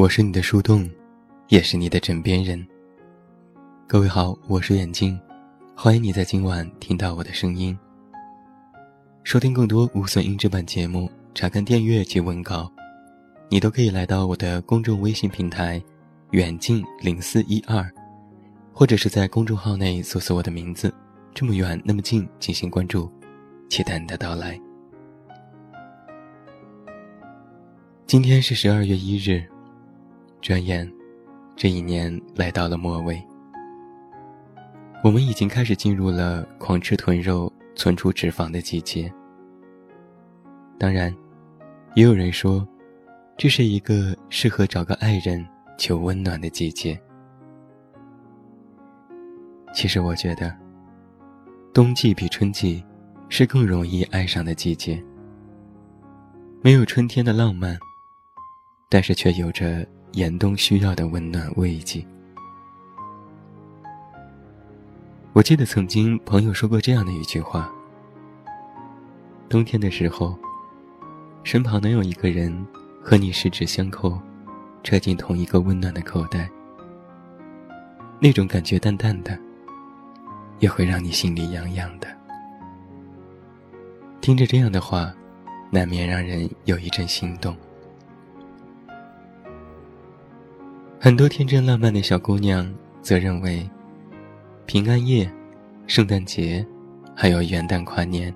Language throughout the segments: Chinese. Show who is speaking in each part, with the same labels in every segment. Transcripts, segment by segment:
Speaker 1: 我是你的树洞，也是你的枕边人。各位好，我是远近，欢迎你在今晚听到我的声音。收听更多无损音质版节目，查看电阅及文稿，你都可以来到我的公众微信平台“远近零四一二”，或者是在公众号内搜索我的名字“这么远那么近”进行关注，期待你的到来。今天是十二月一日，转眼，这一年来到了末尾。我们已经开始进入了狂吃豚肉、存储脂肪的季节。当然，也有人说，这是一个适合找个爱人求温暖的季节。其实，我觉得，冬季比春季是更容易爱上的季节。没有春天的浪漫。但是却有着严冬需要的温暖慰藉。我记得曾经朋友说过这样的一句话：冬天的时候，身旁能有一个人和你十指相扣，揣进同一个温暖的口袋，那种感觉淡淡的，也会让你心里痒痒的。听着这样的话，难免让人有一阵心动。很多天真烂漫的小姑娘则认为，平安夜、圣诞节，还有元旦跨年，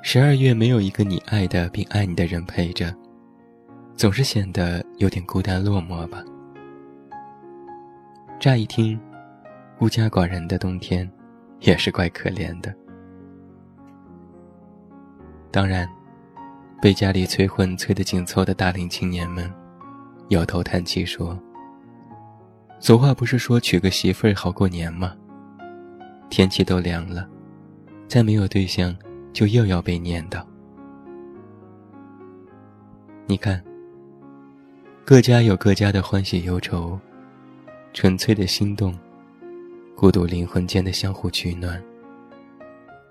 Speaker 1: 十二月没有一个你爱的并爱你的人陪着，总是显得有点孤单落寞吧。乍一听，孤家寡人的冬天，也是怪可怜的。当然，被家里催婚催得紧凑的大龄青年们。摇头叹气说：“俗话不是说娶个媳妇儿好过年吗？天气都凉了，再没有对象，就又要被念叨。你看，各家有各家的欢喜忧愁，纯粹的心动，孤独灵魂间的相互取暖，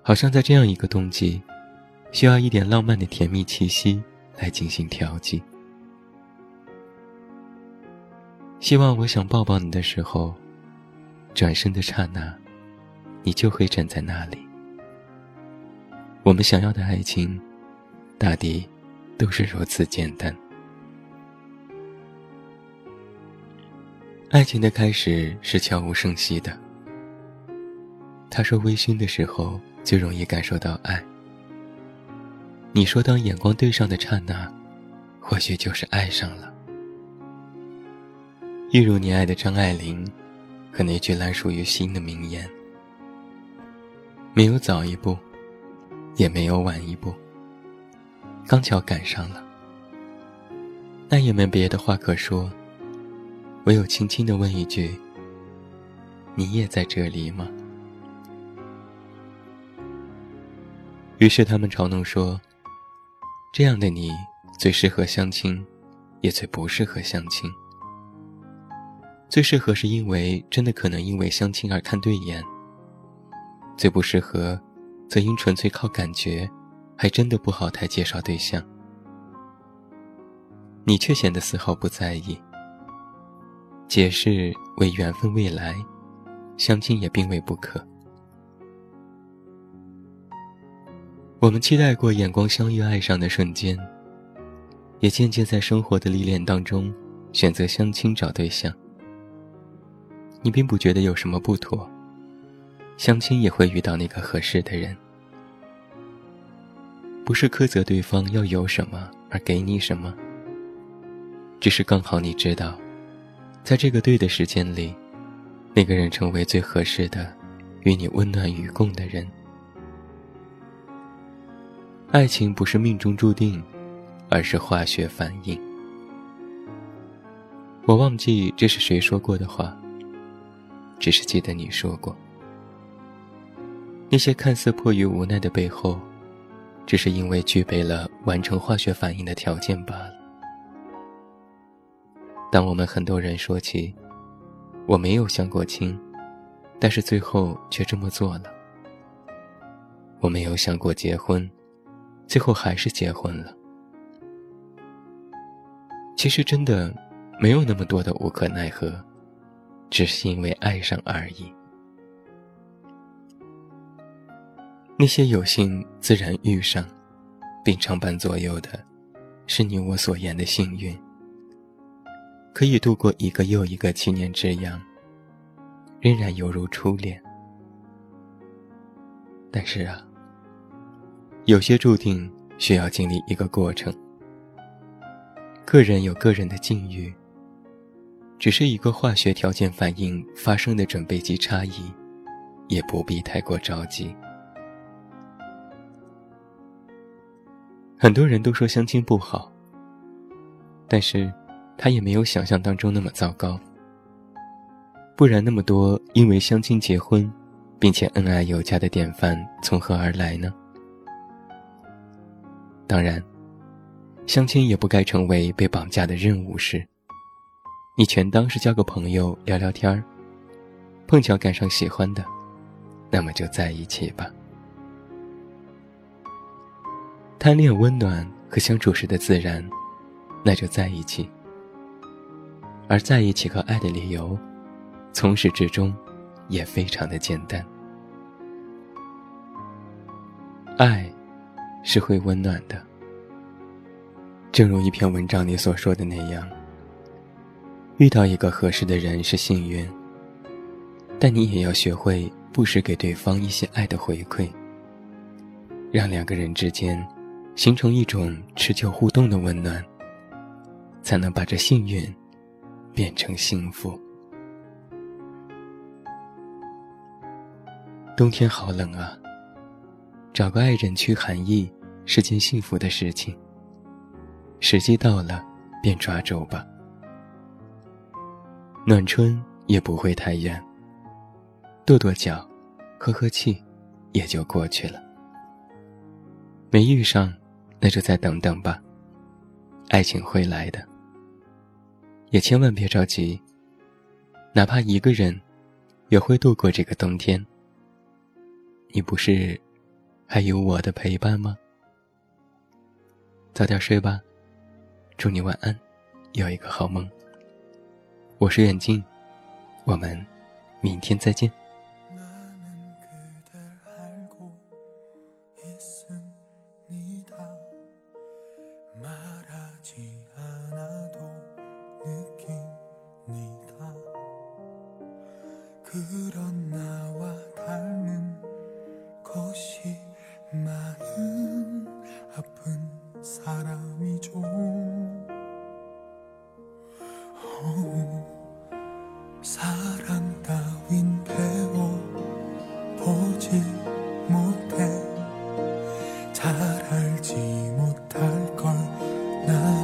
Speaker 1: 好像在这样一个冬季，需要一点浪漫的甜蜜气息来进行调剂。”希望我想抱抱你的时候，转身的刹那，你就会站在那里。我们想要的爱情，大抵都是如此简单。爱情的开始是悄无声息的。他说微醺的时候就容易感受到爱。你说当眼光对上的刹那，或许就是爱上了。一如你爱的张爱玲，和那句烂熟于心的名言：“没有早一步，也没有晚一步，刚巧赶上了。”那也没别的话可说，唯有轻轻的问一句：“你也在这里吗？”于是他们嘲弄说：“这样的你最适合相亲，也最不适合相亲。”最适合是因为真的可能因为相亲而看对眼。最不适合，则因纯粹靠感觉，还真的不好太介绍对象。你却显得丝毫不在意。解释为缘分未来，相亲也并未不可。我们期待过眼光相遇爱上的瞬间，也渐渐在生活的历练当中，选择相亲找对象。你并不觉得有什么不妥，相亲也会遇到那个合适的人，不是苛责对方要有什么而给你什么，只是刚好你知道，在这个对的时间里，那个人成为最合适的，与你温暖与共的人。爱情不是命中注定，而是化学反应。我忘记这是谁说过的话。只是记得你说过，那些看似迫于无奈的背后，只是因为具备了完成化学反应的条件罢了。当我们很多人说起，我没有相过亲，但是最后却这么做了；我没有想过结婚，最后还是结婚了。其实真的没有那么多的无可奈何，只是因为爱上而已。那些有幸自然遇上，并常伴左右的，是你我所言的幸运，可以度过一个又一个七年之痒，仍然犹如初恋。但是啊，有些注定需要经历一个过程。个人有个人的境遇，只是一个化学条件反应发生的准备及差异，也不必太过着急。很多人都说相亲不好，但是，他也没有想象当中那么糟糕。不然，那么多因为相亲结婚，并且恩爱有加的典范从何而来呢？当然，相亲也不该成为被绑架的任务事。你全当是交个朋友聊聊天儿，碰巧赶上喜欢的，那么就在一起吧。贪恋温暖和相处时的自然，那就在一起。而在一起和爱的理由，从始至终，也非常的简单。爱，是会温暖的。正如一篇文章里所说的那样，遇到一个合适的人是幸运，但你也要学会不时给对方一些爱的回馈，让两个人之间。形成一种持久互动的温暖，才能把这幸运变成幸福。冬天好冷啊，找个爱人驱寒意是件幸福的事情。时机到了，便抓住吧。暖春也不会太远，跺跺脚，呵呵气，也就过去了。没遇上。那就再等等吧，爱情会来的。也千万别着急，哪怕一个人，也会度过这个冬天。你不是还有我的陪伴吗？早点睡吧，祝你晚安，有一个好梦。我是远近，我们明天再见。 나